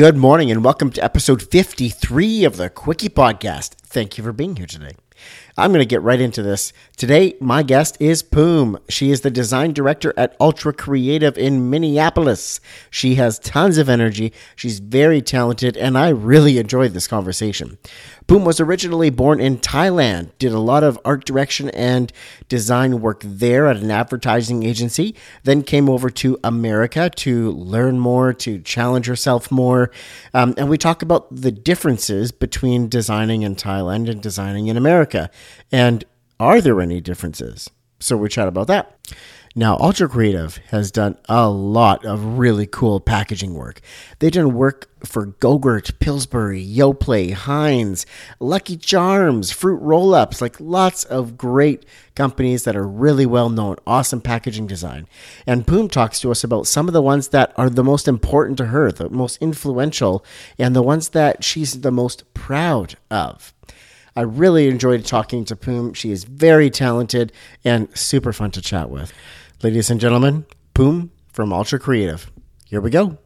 Good morning and welcome to episode 53 of the Quickie Podcast. Thank you for being here today. I'm going to get right into this. Today, my guest is Poom. She is the design director at Ultra Creative in Minneapolis. She has tons of energy. She's very talented, and I really enjoyed this conversation. Poom was originally born in Thailand, did a lot of art direction and design work there at an advertising agency, then came over to America to learn more, to challenge herself more. Um, and we talk about the differences between designing in Thailand and designing in America. And are there any differences? So we chat about that. Now, Ultra Creative has done a lot of really cool packaging work. They've done work for Go-Gurt, Pillsbury, Yoplait, Heinz, Lucky Charms, Fruit Roll-Ups, like lots of great companies that are really well known, awesome packaging design. And Poom talks to us about some of the ones that are the most important to her, the most influential, and the ones that she's the most proud of. I really enjoyed talking to Poom. She is very talented and super fun to chat with. Ladies and gentlemen, Poom from Ultra Creative. Here we go.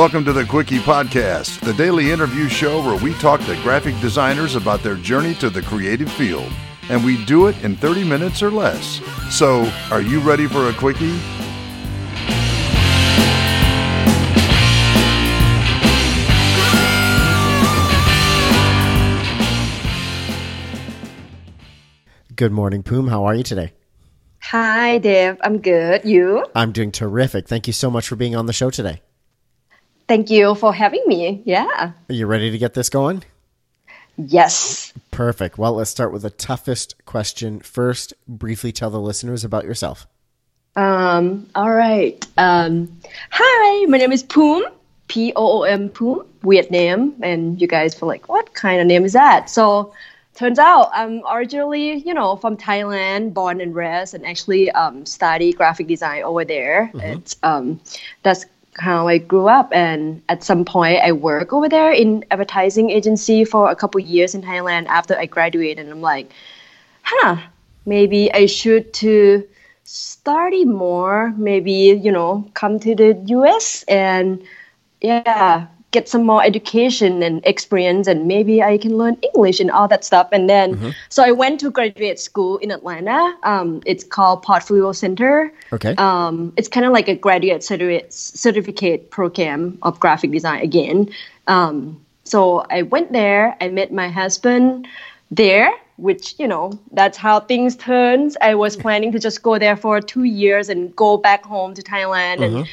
Welcome to the Quickie Podcast, the daily interview show where we talk to graphic designers about their journey to the creative field and we do it in 30 minutes or less. So, are you ready for a quickie? Good morning, Poom. How are you today? Hi, Dave. I'm good. You? I'm doing terrific. Thank you so much for being on the show today. Thank you for having me. Yeah. Are you ready to get this going? Yes. Perfect. Well, let's start with the toughest question first. Briefly tell the listeners about yourself. Um, all right. Um, hi, my name is Poom, P O O M Poom, weird name. And you guys were like, what kind of name is that? So, turns out I'm originally, you know, from Thailand, born and raised, and actually um, study graphic design over there. Mm-hmm. It's um, that's how I grew up. And at some point, I work over there in advertising agency for a couple years in Thailand after I graduated. And I'm like, huh, maybe I should to study more. Maybe you know, come to the U.S. and yeah, get some more education and experience and maybe I can learn English and all that stuff. And then, mm-hmm. so I went to graduate school in Atlanta. Um, it's called Portfolio Center. Okay. Um, it's kind of like a graduate certificate, certificate program of graphic design again. Um, so I went there. I met my husband there which you know that's how things turns i was planning to just go there for two years and go back home to thailand mm-hmm. and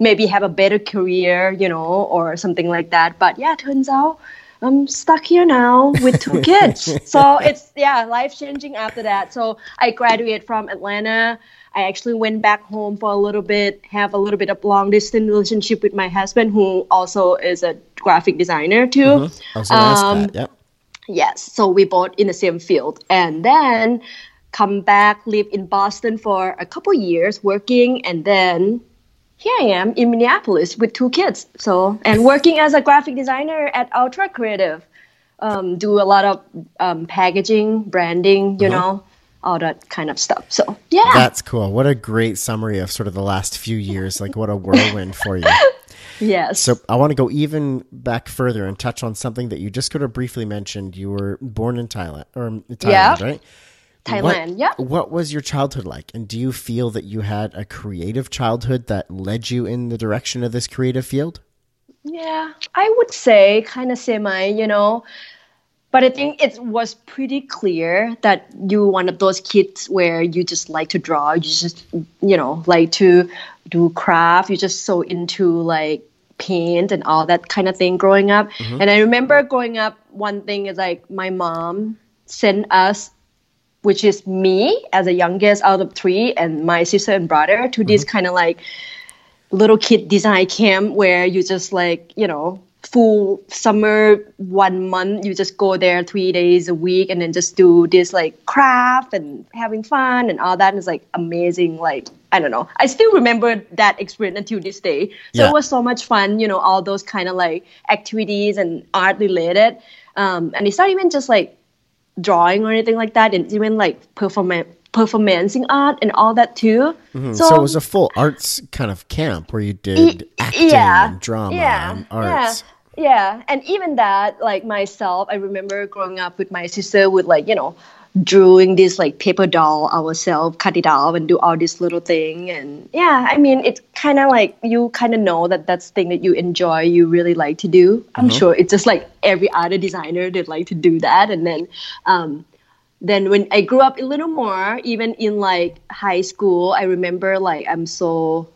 maybe have a better career, you know, or something like that. But yeah, turns out I'm stuck here now with two kids. so it's yeah, life changing after that. So I graduated from Atlanta. I actually went back home for a little bit, have a little bit of long distance relationship with my husband, who also is a graphic designer too. Mm-hmm. Um, that. Yep. Yes, so we both in the same field, and then come back, live in Boston for a couple years, working, and then here I am in Minneapolis with two kids. So, and working as a graphic designer at Ultra Creative. Um, do a lot of um, packaging, branding, you uh-huh. know, all that kind of stuff. So, yeah. That's cool. What a great summary of sort of the last few years. Like, what a whirlwind for you. Yes. So I want to go even back further and touch on something that you just could have briefly mentioned. You were born in Thailand, or Thailand, yeah. right? Thailand. What, yeah. What was your childhood like? And do you feel that you had a creative childhood that led you in the direction of this creative field? Yeah, I would say kind of semi, you know. But I think it was pretty clear that you one of those kids where you just like to draw, you just you know like to do craft, you're just so into like paint and all that kind of thing growing up. Mm-hmm. And I remember growing up, one thing is like my mom sent us which is me as a youngest out of three, and my sister and brother to mm-hmm. this kind of like little kid design camp where you just like you know full summer one month you just go there three days a week and then just do this like craft and having fun and all that and it's like amazing like i don't know i still remember that experience until this day so Yeah. it was so much fun you know all those kind of like activities and art related um, and it's not even just like drawing or anything like that and even like performance performancing art and all that too Hmm, So, it was a full arts kind of camp where you did acting and drama and arts. Yeah, yeah. And even that, like myself, I remember growing up with my sister with like, you know, drawing this like paper doll ourselves, cut it out and do all this little thing. And yeah, I mean, it's kind of like you kind of know that that's thing that you enjoy, you really like to do. I'm Mm-hmm. sure it's just like every other designer that like to do that. And then, um, then when I grew up a little more, even in like high school, I remember like I'm so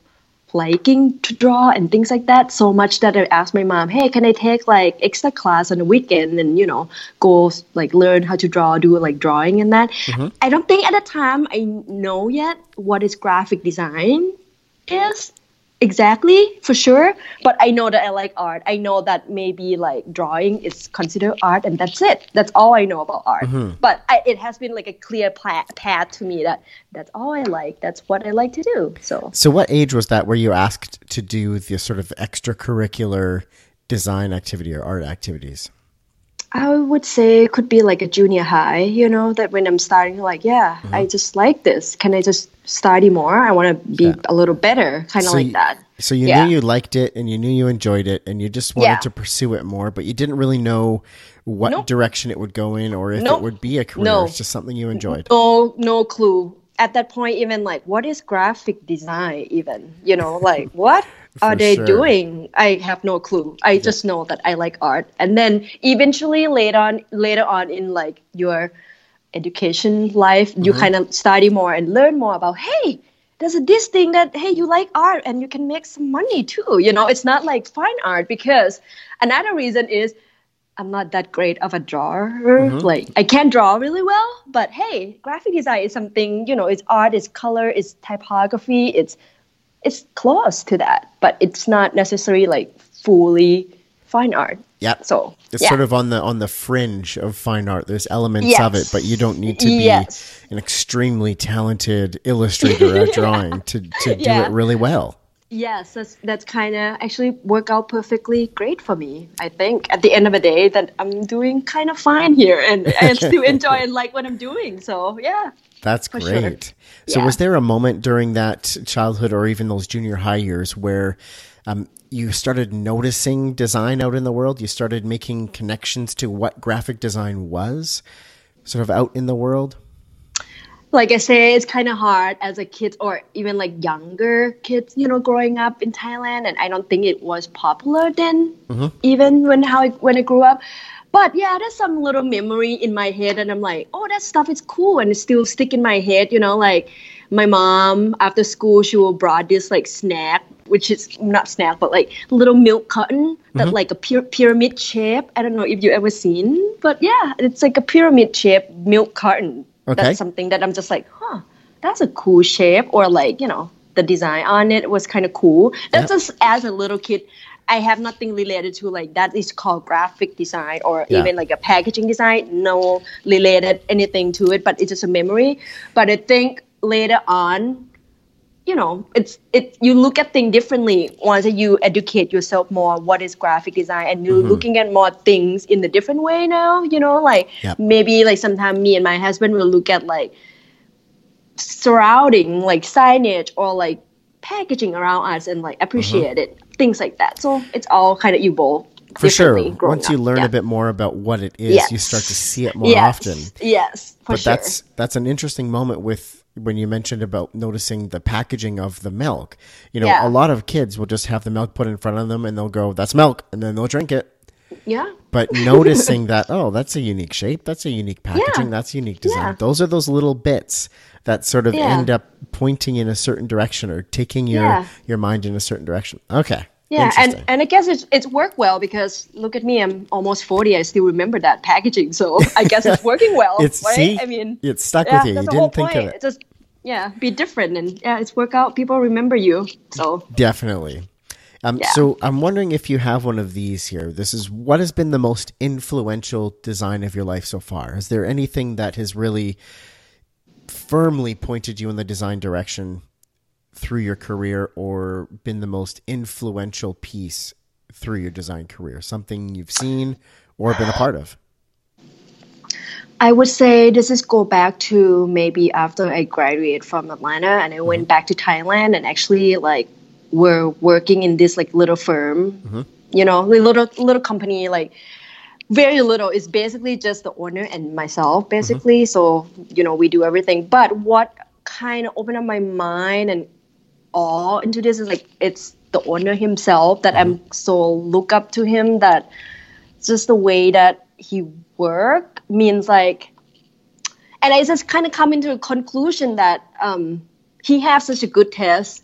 liking to draw and things like that so much that I asked my mom, "Hey, can I take like extra class on the weekend and you know go like learn how to draw, do like drawing and that?" Mm-hmm. I don't think at the time I know yet what is graphic design is exactly for sure. But i know that i like art. I know that maybe like drawing is considered art and that's it. That's all i know about art. Mm-hmm. But I, it has been like a clear pla- path to me that that's all i like. That's what i like to do so. So, what age was that where you asked to do the sort of extracurricular design activity or art activities? I would say it could be like a junior high, you know, that when I'm starting, like, yeah, Mm-hmm. I just like this. Can I just study more? I want to be a little better, kind of So like you- that. So you Yeah. knew you liked it and you knew you enjoyed it and you just wanted Yeah. to pursue it more, but you didn't really know what Nope. direction it would go in or if it would be a career. No. It's just something you enjoyed. No, no clue. At that point, even like, what is graphic design? Even, you know, like, what are they sure. doing? I have no clue. I just know that I like art. And then eventually, later on, later on in like your education life, you Mm-hmm. kind of study more and learn more about, hey, there's a, this thing that hey you like art and you can make some money too you know it's not like fine art because another reason is i'm not that great of a drawer Mm-hmm. like i can't draw really well but hey graphic design is something you know it's art it's color it's typography it's it's close to that but it's not necessarily like fully fine art Yeah. so It's yeah. sort of on the on the fringe of fine art. There's elements of it, but you don't need to be Yes. an extremely talented illustrator at drawing to, to do Yeah. it really well. Yes, that's that's kind of actually work out perfectly great for me. I think at the end of the day that I'm doing kind of fine here, and I still enjoy and like what I'm doing. So yeah, That's For sure. great. So, Yeah. was there a moment during that childhood or even those junior high years where um, you started noticing design out in the world? You started making connections to what graphic design was, sort of out in the world? Like I say, it's kind of hard as a kid or even like younger kids, you know, growing up in Thailand, and I don't think it was popular then, mm-hmm. even when how I, when I grew up. But yeah, there's some little memory in my head, and I'm like, oh, that stuff is cool, and it still stick in my head, you know, like my mom after school she will brought this like snack which is not snack but like little milk carton that mm-hmm. like a py- pyramid shape. I don't know if you ever seen but yeah it's like a pyramid shape milk carton Okay. that's something that i'm just like huh that's a cool shape or like you know the design on it was kind of cool that's Yeah. just as a little kid i have nothing related to like that is called graphic design or Yeah. even like a packaging design no related anything to it but it's just a memory but i think later on you know it's it you look at things differently once you educate yourself more what is graphic design and you're mm-hmm. looking at more things in a different way now you know like Yep. maybe like sometimes me and my husband will look at like surrounding like signage or like packaging around us and like appreciate mm-hmm. it things like that so it's all kind of evolved For sure. Once you up. learn Yeah. a bit more about what it is, you start to see it more yes. often. yes for but sure that's that's an interesting moment with when you mentioned about noticing the packaging of the milk. You know, Yeah. a lot of kids will just have the milk put in front of them and they'll go, "That's milk," and then they'll drink it. yeah But noticing that, oh, that's a unique shape, that's a unique packaging, that's a unique design. Yeah. Those are those little bits that sort of Yeah. end up pointing in a certain direction or taking your Yeah. your mind in a certain direction. Okay. Yeah, and, and I guess it's it's worked well because look at me, I'm almost forty. I still remember that packaging, so I guess it's working well. It's- right? see? I mean, It stuck yeah, with you. You didn't think of point. it. Just yeah, be different, and yeah, it's work out. People remember you, so Definitely. Um, Yeah. So I'm wondering if you have one of these here. This is what has been the most influential design of your life so far. Is there anything that has really firmly pointed you in the design direction through your career, or been the most influential piece through your design career? Something you've seen or been a part of? I would say this is go back to maybe after I graduated from Atlanta and I went mm-hmm. back to Thailand and actually like we're working in this like little firm, mm-hmm. you know, little little company like very little. It's basically just the owner and myself mm-hmm. basically. So you know we do everything. But what kind of opened up my mind and all into this. Is like it's the owner himself that I'm so look up to him that just the way that he work means like and I just kind of come into a conclusion that um, he has such a good taste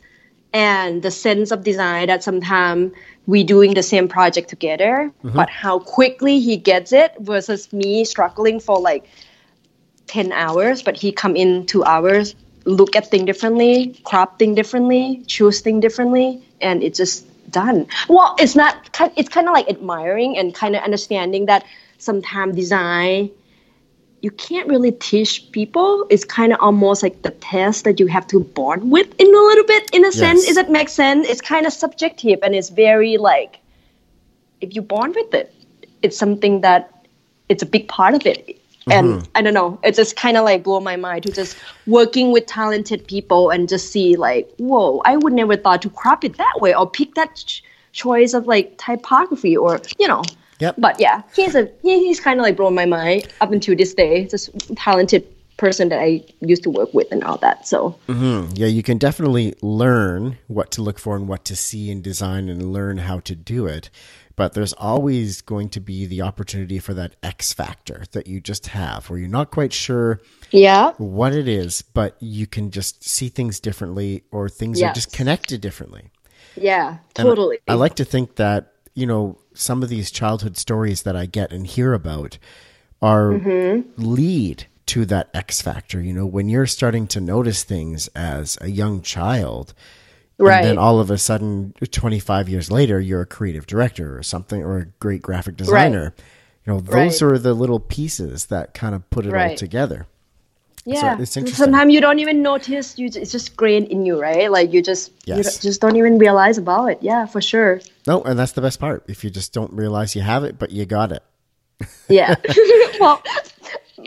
and the sense of design that sometimes we doing the same project together, but how quickly he gets it versus me struggling for like 10 hours, but he come in two hours, look at thing differently, crop thing differently, choose thing differently, and it's just done. Well, it's not, it's kind of like admiring and kind of understanding that sometimes design you can't really teach people. It's kind of almost like the test that you have to born with in a little bit, in a sense. Yes. Does that make sense? It's kind of subjective and it's very like, if you're born with it, it's something that it's a big part of it. And I don't know, it just kind of like blow my mind to just working with talented people and just see like, whoa, I would never thought to crop it that way or pick that ch- choice of like typography or, you know, Yep. but yeah, he's a he, he's kind of like blown my mind up until this day. Just talented person that I used to work with and all that. So mm-hmm. Yeah, you can definitely learn what to look for and what to see in design and learn how to do it. But there's always going to be the opportunity for that X factor that you just have where you're not quite sure yeah, what it is, but you can just see things differently or things are just connected differently. yeah, totally. I like to think that, you know, some of these childhood stories that I get and hear about are Mm-hmm. lead to that X factor. You know, when you're starting to notice things as a young child, right. and then all of a sudden, 25 years later, you're a creative director or something, or a great graphic designer. You know, those Right. are the little pieces that kind of put it all together. yeah, it's interesting. sometimes you don't even notice. You it's just grained in you, right? Like you just Yes. don't- just don't even realize about it. Yeah, for sure. No, and that's the best part. If you just don't realize you have it, but you got it. Yeah. well,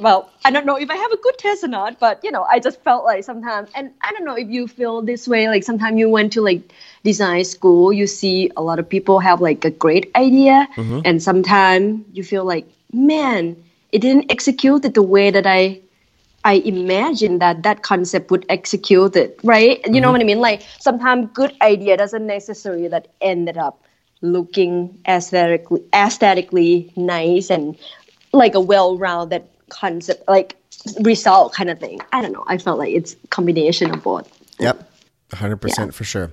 well, I don't know if I have a good test or not, but you know, I just felt like sometimes, and I don't know if you feel this way. Like sometimes you went to like design school, you see a lot of people have like a great idea, mm-hmm. and sometimes you feel like, man, it didn't execute it the way that I. I imagined that that concept would execute it, right? You know mm-hmm. what I mean? Like sometimes good idea doesn't necessarily that ended up looking aesthetically aesthetically nice and like a well-rounded concept, like result kind of thing. I don't know. I felt like it's combination of both. Yep, 100% for sure.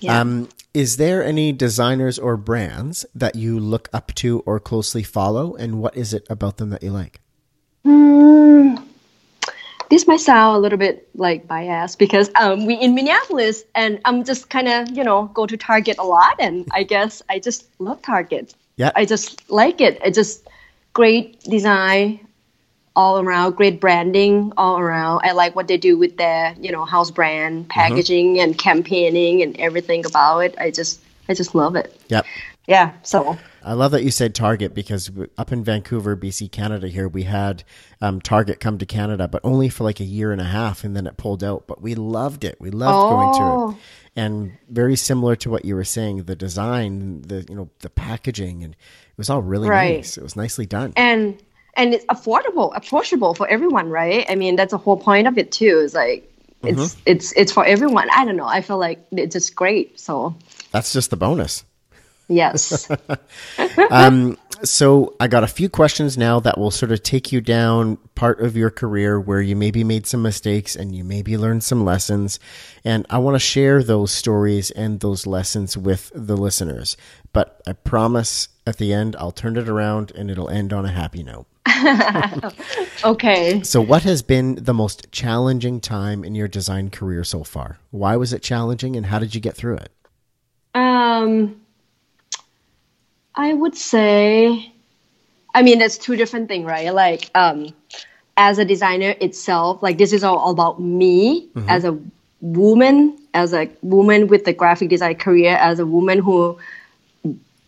Yeah. Um, is there any designers or brands that you look up to or closely follow, and what is it about them that you like? this might sound a little bit like biased because um, we in Minneapolis and I'm just kind of you know go to Target a lot and I guess I just love Target. Yeah. I just like it. It's just great design all around, great branding all around. I like what they do with their you know house brand packaging and campaigning and everything about it. I just I just love it. Yep. Yeah. So I love that you said Target because up in Vancouver, BC, Canada, here we had um, Target come to Canada, but only for like a year and a half, and then it pulled out. But we loved it. We loved going to Oh. it, and very similar to what you were saying, the design, the you know, the packaging, and it was all really Right. nice. It was nicely done. and and it's affordable, approachable for everyone, right? I mean, that's the whole point of it too. Is like it's it's it's for everyone. I don't know. I feel like it's just great. So That's just the bonus. yes, um, So I got a few questions now that will sort of take you down part of your career where you maybe made some mistakes and you maybe learned some lessons. And I want to share those stories and those lessons with the listeners. But I promise at the end, I'll turn it around and it'll end on a happy note. okay. So what has been the most challenging time in your design career so far? Why was it challenging and how did you get through it? Um, I would say, I mean, that's two different things, right? Like, um, as a designer itself, like this is all, all about me as a woman, as a woman with the graphic design career, as a woman who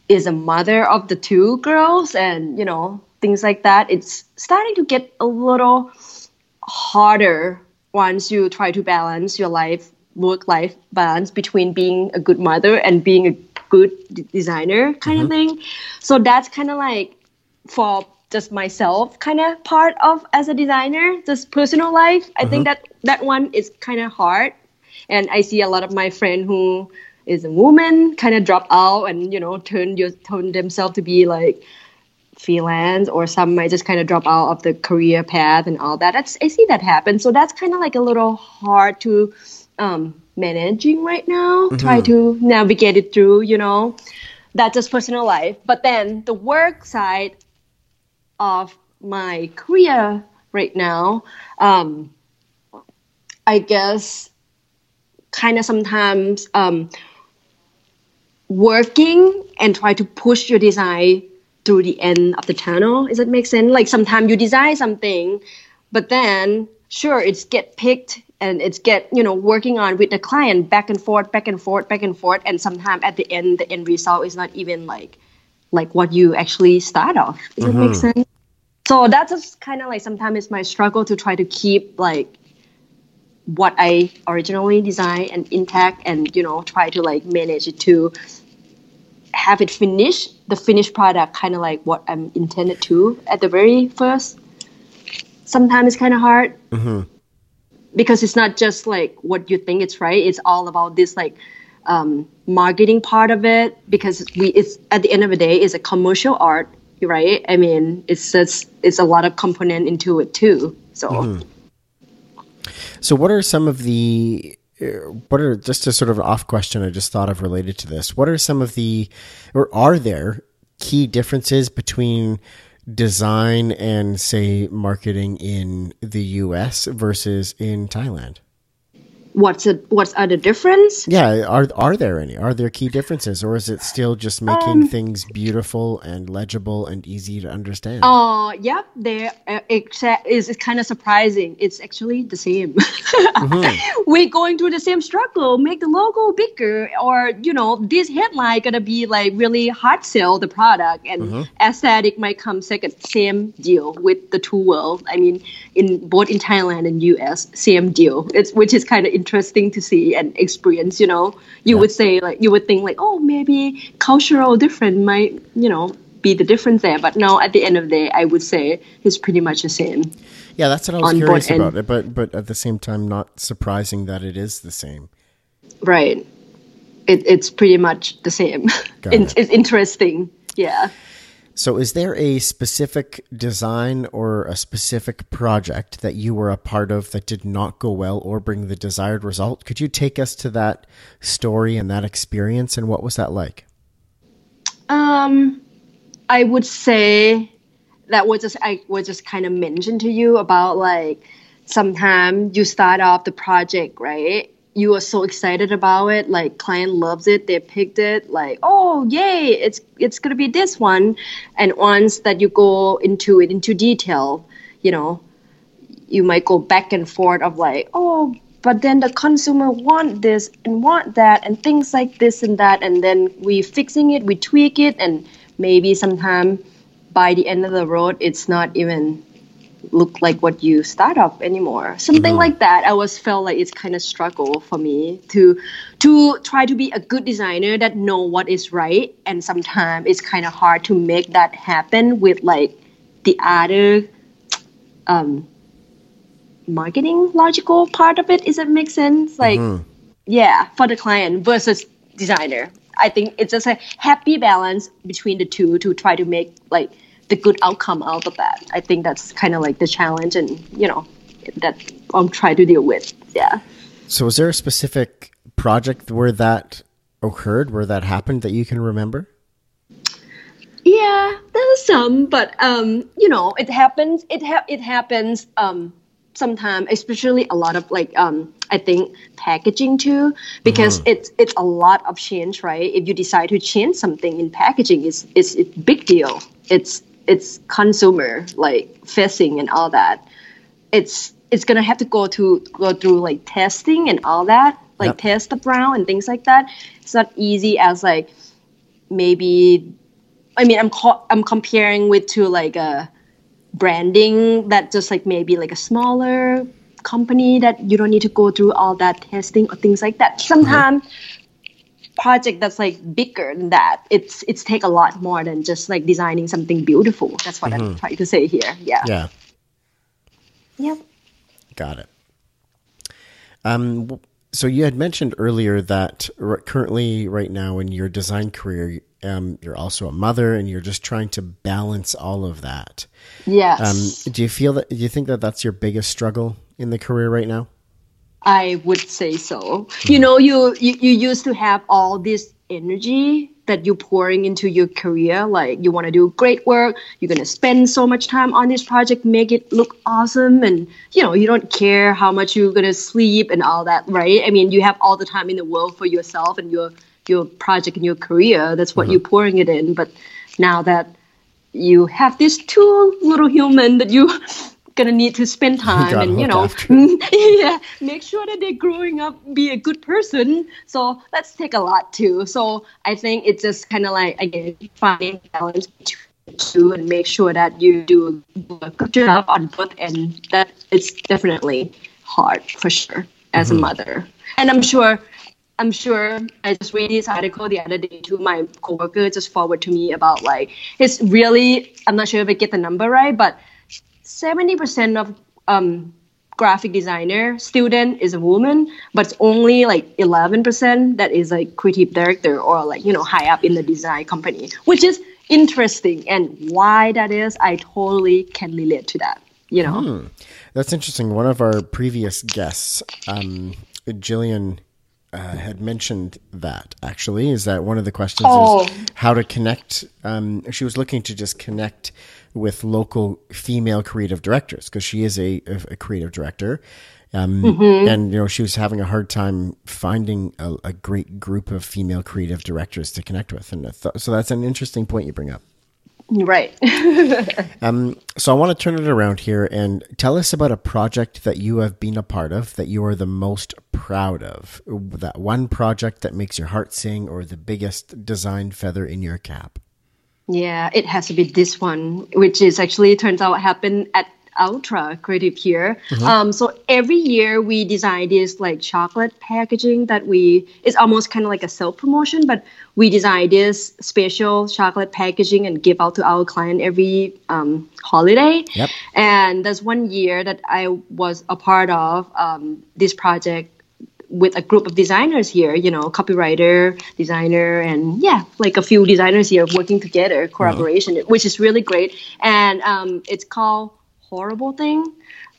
is a mother of the two girls, and you know things like that. It's starting to get a little harder once you try to balance your life work life balance between being a good mother and being a good d- designer kind of mm-hmm. thing. So that's kind of like for just myself kind of part of as a designer just personal life i think mm-hmm. that that one is kind of hard. And i see a lot of my friend who is a woman kind of drop out and you know turn your turn themselves to be like freelance or some might just kind of drop out of the career path and all that. That's I see that happen. So that's kind of like a little hard to um, managing right now. Try to navigate it through. You know, that's just personal life. But then the work side of my career right now, um, I guess, kind of sometimes um, working and try to push your design through the end of the tunnel. Does that make sense? Like sometimes you design something, but then sure it's get picked and it's get you know working on with the client back and forth, back and forth, back and forth, and sometimes at the end the end result is not even like like what you actually start off. Does that make mm-hmm. sense? So that's just kind of like sometimes it's my struggle to try to keep like what I originally designed and intact and you know try to like manage it to have it finished the finished product kind of like what I'm intended to at the very first. Sometimes it's kind of hard. Mm-hmm. because it's not just like what you think it's right it's all about this like um, marketing part of it because we it's at the end of the day it's a commercial art right? I mean it's just it's a lot of component into it too so. So, what are some of the what are just a sort of off question I just thought of related to this? What are some of the or are there key differences between design and say marketing in the US versus in Thailand? What's it what's the difference Yeah, are are there any? Are there key differences or is it still just making things beautiful and legible and easy to understand? Uh, yep, there uh, is it's kind of surprising. It's actually the same. We're going through the same struggle. Make the logo bigger, or you know, this headline gonna be like really hard sell the product, and aesthetic might come second. Same deal with the two world. I mean, in both in Thailand and US, same deal. It's which is kind of interesting to see and experience. You know, you would say like you would think like, oh, maybe cultural different might you know be the difference there. But no, at the end of the day, I would say it's pretty much the same. yeah, that's what I was curious about it, but but at the same time not surprising that it is the same. Right. It, it's pretty much the same. It's, it. it's interesting. Yeah. So, is there a specific design or a specific project that you were a part of that did not go well or bring the desired result? Could you take us to that story and that experience, and what was that like? Um, I would say that was just I was just kind of mentioned to you about like sometimes you start off the project right. You are so excited about it, like client loves it, they picked it, like oh yay, it's it's gonna be this one, and once that you go into it into detail, you know, you might go back and forth of like, oh, but then the consumer want this and want that and things like this and that, and then we fixing it, we tweak it, and maybe sometime by the end of the road, it's not even look like what you start up anymore. Something like that. I always felt like it's kind of struggle for me to to try to be a good designer that know what is right, and sometimes it's kind of hard to make that happen with like the other um, marketing logical part of it. Does it make sense? Like, yeah, for the client versus designer. I think it's just a happy balance between the two to try to make like the good outcome out of that. I think that's kind of like the challenge, and you know that I'm trying to deal with. Yeah. So, was there a specific project where that occurred, where that happened that you can remember? Yeah, there's some, but um, you know, it happens. It ha- it happens um sometimes especially a lot of like um i think packaging too because it's it's a lot of change right if you decide to change something in packaging it's it's a big deal it's it's consumer like facing and all that it's it's gonna have to go to go through like testing and all that like Yep. test the brown and things like that. It's not easy as like maybe i mean i'm co- i'm comparing with to like a branding that just like maybe like a smaller company that you don't need to go through all that testing or things like that. Sometimes project that's like bigger than that it's it's take a lot more than just like designing something beautiful that's what i'm trying to say here yeah Yeah, yep got it. Um, so you had mentioned earlier that r- currently, right now, in your design career, um, you're also a mother, and you're just trying to balance all of that. yes Um, do you feel that? Do you think that that's your biggest struggle in the career right now? I would say so. Hmm. You know, you, you you used to have all this energy that you're pouring into your career. Like you want to do great work. You're gonna spend so much time on this project, make it look awesome, and you know you don't care how much you're gonna sleep and all that, right? I mean, you have all the time in the world for yourself and your your project and your career. That's what mm-hmm. you're pouring it in. But now that you have these two little human that you gonna need to spend time and you know. yeah make sure that they're growing up be a good person. So that's take a lot too. So i think it's just kind of like again finding balance between the two and make sure that you do a good job on both and that it's definitely hard for sure as a mother. And i'm sure I'm sure I just read this article the other day too. My coworker just forwarded to me about like it's really I'm not sure if I get the number right, but seventy percent of um, graphic designer student is a woman, but it's only like eleven percent that is like creative director or like you know high up in the design company, which is interesting. And why that is, I totally can relate to that. You know, That's interesting. One of our previous guests, um, Jillian, uh, had mentioned that actually is that one of the questions Oh. is how to connect. Um, she was looking to just connect with local female creative directors because she is a, a, creative director. Um, And you know she was having a hard time finding a, a great group of female creative directors to connect with, and thought, so that's an interesting point you bring up. right? So I want to turn it around here and tell us about a project that you have been a part of that you are the most proud of. That one project that makes your heart sing or the biggest design feather in your cap. Yeah, it has to be this one, which is actually turns out happened at Ultra Creative here. Um, so every year we design this like chocolate packaging that we it's almost kind of like a self promotion, but we design this special chocolate packaging and give out to our client every um, holiday. Yep. And there's one year that I was a part of um, this project with a group of designers here, you know, copywriter, designer, and yeah, like a few designers here working together, collaboration, which is really great. And um, it's called Horrible Thing,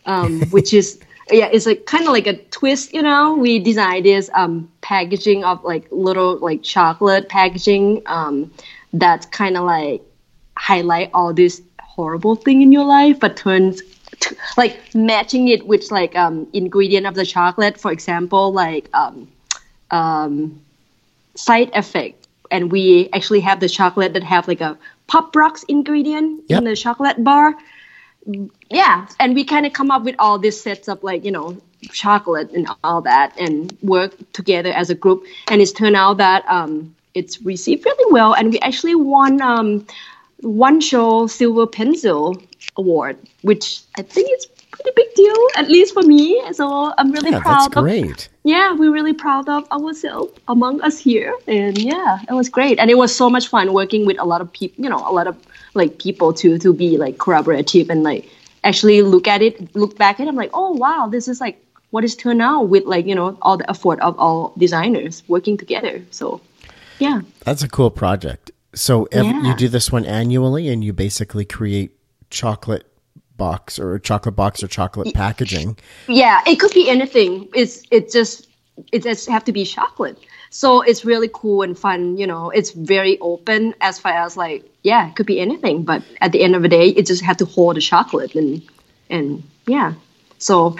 um, which is yeah, it's like kind of like a twist, you know. We designed this um, packaging of like little like chocolate packaging um, that's kind of like highlight all this horrible thing in your life, but turns t- like matching it with like um ingredient of the chocolate. For example, like um, um, side effect, and we actually have the chocolate that have like a pop rocks ingredient Yep. in the chocolate bar. Yeah, and we kind of come up with all these sets of like you know chocolate and all that, and work together as a group. And it's turned out that um, it's received really well, and we actually won um, one show silver pencil award, which I think is pretty big deal, at least for me. So I'm really Yeah, proud that's of great. yeah, we're really proud of ourselves among us here, and yeah, it was great, and it was so much fun working with a lot of people, you know, a lot of like people to to be like collaborative and like actually look at it, look back at it, I'm like, oh wow, this is like what is turned out with like you know all the effort of all designers working together. So, yeah, That's a cool project. So ev- you do this one annually and you basically create chocolate box or chocolate box or chocolate packaging. yeah, it could be anything. It's it just it just have to be chocolate. So it's really cool and fun. You know, it's very open as far as like yeah, it could be anything. But at the end of the day, it just have to hold the chocolate and and yeah. So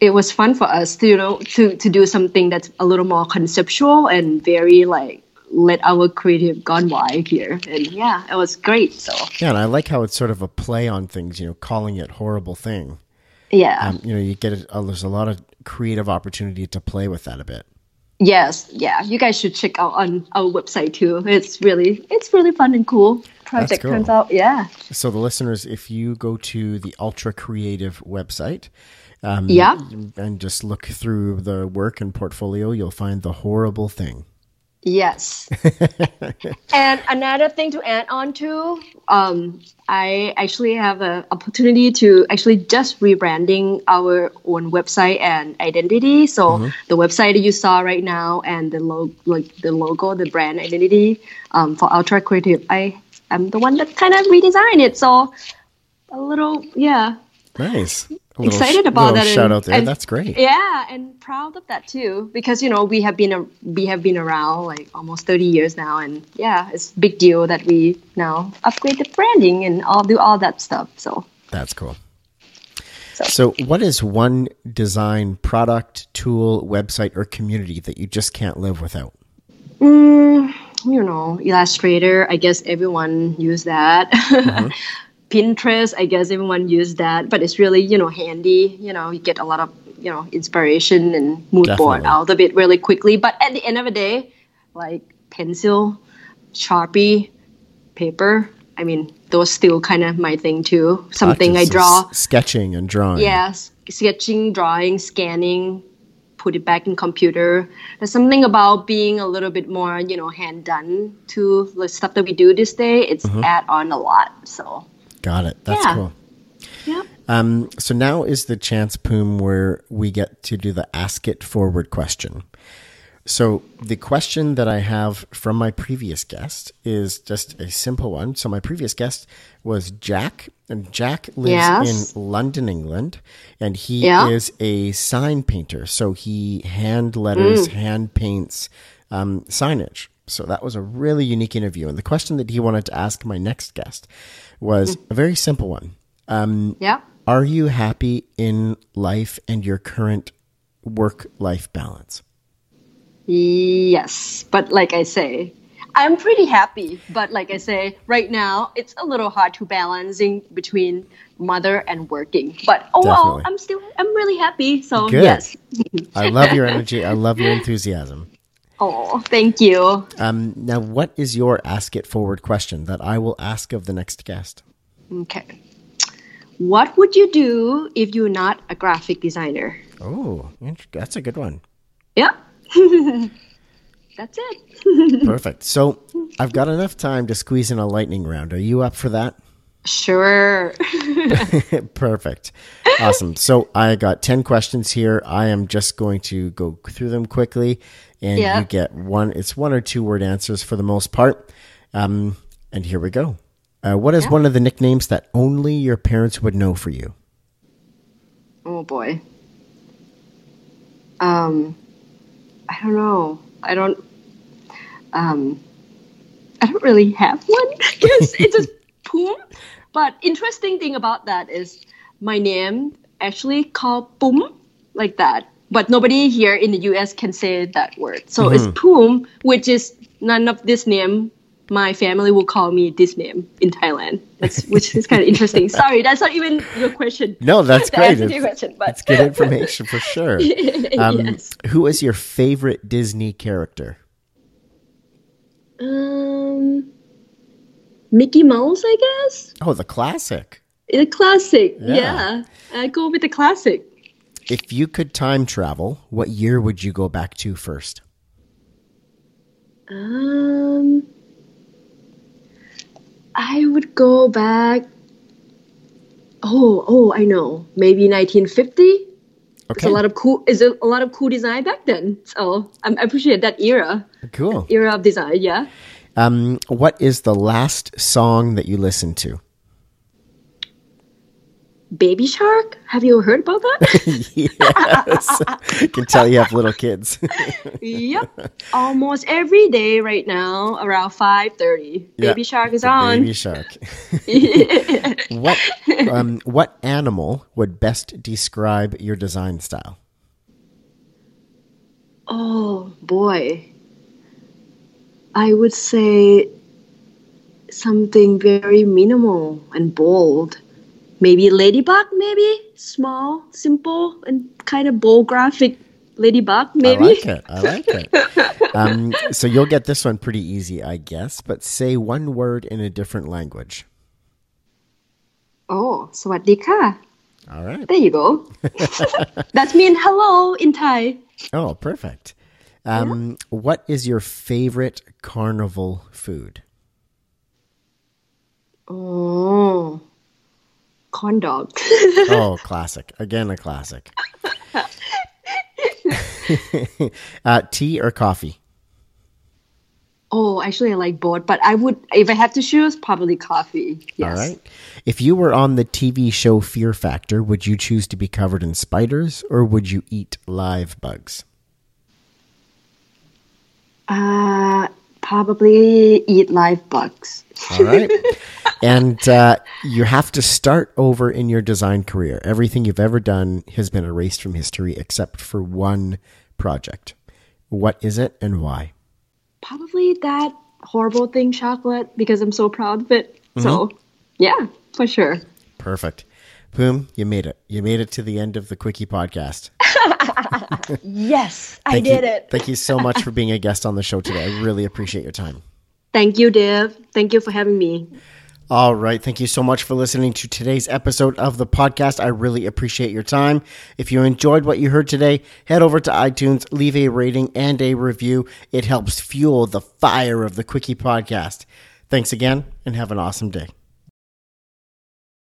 it was fun for us to you know to to do something that's a little more conceptual and very like let our creative gone wild here. And yeah, it was great. So Yeah, and I like how it's sort of a play on things, you know, calling it horrible thing. yeah. Um, you know, you get it, uh, there's a lot of creative opportunity to play with that a bit. Yes, yeah. You guys should check out on our website too. It's really it's really fun and cool. Project cool. turns out, yeah. So the listeners, if you go to the Ultra Creative website, um, Yeah. and just look through the work and portfolio, you'll find the horrible thing. Yes. and another thing to add on to, um, I actually have an opportunity to actually just rebranding our own website and identity. So the website that you saw right now and the logo, like the logo, the brand identity um, for Ultra Creative, I am the one that kind of redesigned it. So a little, yeah, Nice. Excited about that. Shout and- out there. and- That's great. Yeah, and proud of that too, because you know we have been a, we have been around like almost thirty years now, and yeah, it's a big deal that we now upgrade the branding and all do all that stuff. So That's cool. So- So, what is one design product, tool, website, or community that you just can't live without? mm, you know, Illustrator, I guess everyone use that. Pinterest, I guess everyone use that, but it's really you know handy. You know, you get a lot of you know inspiration and mood board out of it really quickly. But at the end of the day, like pencil, Sharpie, paper. I mean, those still kind of my thing too. Something I draw. sketching and drawing. Yeah, s- sketching, drawing, scanning, put it back in computer. There's something about being a little bit more, you know, hand done to the stuff that we do this day. It's mm-hmm. add on a lot. So Got it. That's Yeah. cool. yeah. Um, so now is the chance, Poom, where we get to do the ask it forward question. So the question that I have from my previous guest is just a simple one. So my previous guest was Jack, and Jack lives Yes. in London, England, and he Yeah. is a sign painter. So he hand letters, hand paints um, signage. So that was a really unique interview. And the question that he wanted to ask my next guest was a very simple one. Um, Yeah. are you happy in life and your current work life balance? Yes, but like I say, I'm pretty happy. But like I say, right now it's a little hard to balancing between mother and working. But overall, Definitely. I'm still I'm really happy. So Good. yes. I love your energy. I love your enthusiasm. Oh, thank you. Um, now, what is your ask it forward question that I will ask of the next guest? Okay. What would you do if you're not a graphic designer? Oh, that's a good one. Yeah. That's it. Perfect. So I've got enough time to squeeze in a lightning round. Are you up for that? Sure. Perfect. Awesome. So I got 10 questions here. I am just going to go through them quickly and Yeah. you get one, it's one or two word answers for the most part. Um, and here we go. Uh, what is one of the nicknames that only your parents would know for you? Oh boy. Um, I don't know. I don't. Um, I don't really have one. I guess it's just Poom. But interesting thing about that is my name actually called Poom like that. But nobody here in the U.S. can say that word. So it's Poom, which is none of this name. My family will call me this name in Thailand. That's which is kind of interesting. Sorry, that's not even your question. No, that's great. answer to your It's, question, but it's good information for sure. Um, yes. Who is your favorite Disney character? Um, Mickey Mouse, I guess. Oh, the classic. The classic. Yeah. Yeah. I go with the classic. If you could time travel, what year would you go back to first? Um, I would go back. Oh, oh, I know. Maybe 1950. Okay. It's a lot of cool. Is a lot of cool design back then. So um, I appreciate that era, Cool. era of design. Yeah. Um, what is the last song that you listened to? Baby Shark. Have you heard about that? yes. Can tell you have little kids. yep. Almost every day right now around 5:30. Baby Yeah, Shark is on. Baby shark. what um, what animal would best describe your design style? Oh boy. I would say something very minimal and bold. Maybe ladybug, maybe small, simple, and kind of bold graphic ladybug. Maybe I like it. I like it. um, so you'll get this one pretty easy, I guess. But say one word in a different language. Oh, sawadika. All right. There you go. that means hello in Thai. Oh, perfect. Um, What is your favorite carnival food? Oh, corn dog. Oh, classic. Again, a classic. uh, tea or coffee? oh, actually, I like both, but I would, if I have to choose, probably coffee. Yes. All right. If you were on the TV show Fear Factor, would you choose to be covered in spiders or would you eat live bugs? Uh, probably eat live bugs. All right. and uh, you have to start over in your design career. Everything you've ever done has been erased from history except for one project. What is it and why? Probably that horrible thing, chocolate, because I'm so proud of it. So, yeah, for sure. Perfect. Poom, you made it. You made it to the end of the Quickie podcast. Yes, I did you, it. Thank you so much for being a guest on the show today. I really appreciate your time. Thank you, Dev. Thank you for having me. All right. Thank you so much for listening to today's episode of the podcast. I really appreciate your time. If you enjoyed what you heard today, head over to iTunes, leave a rating and a review. It helps fuel the fire of the Quickie podcast. Thanks again and have an awesome day.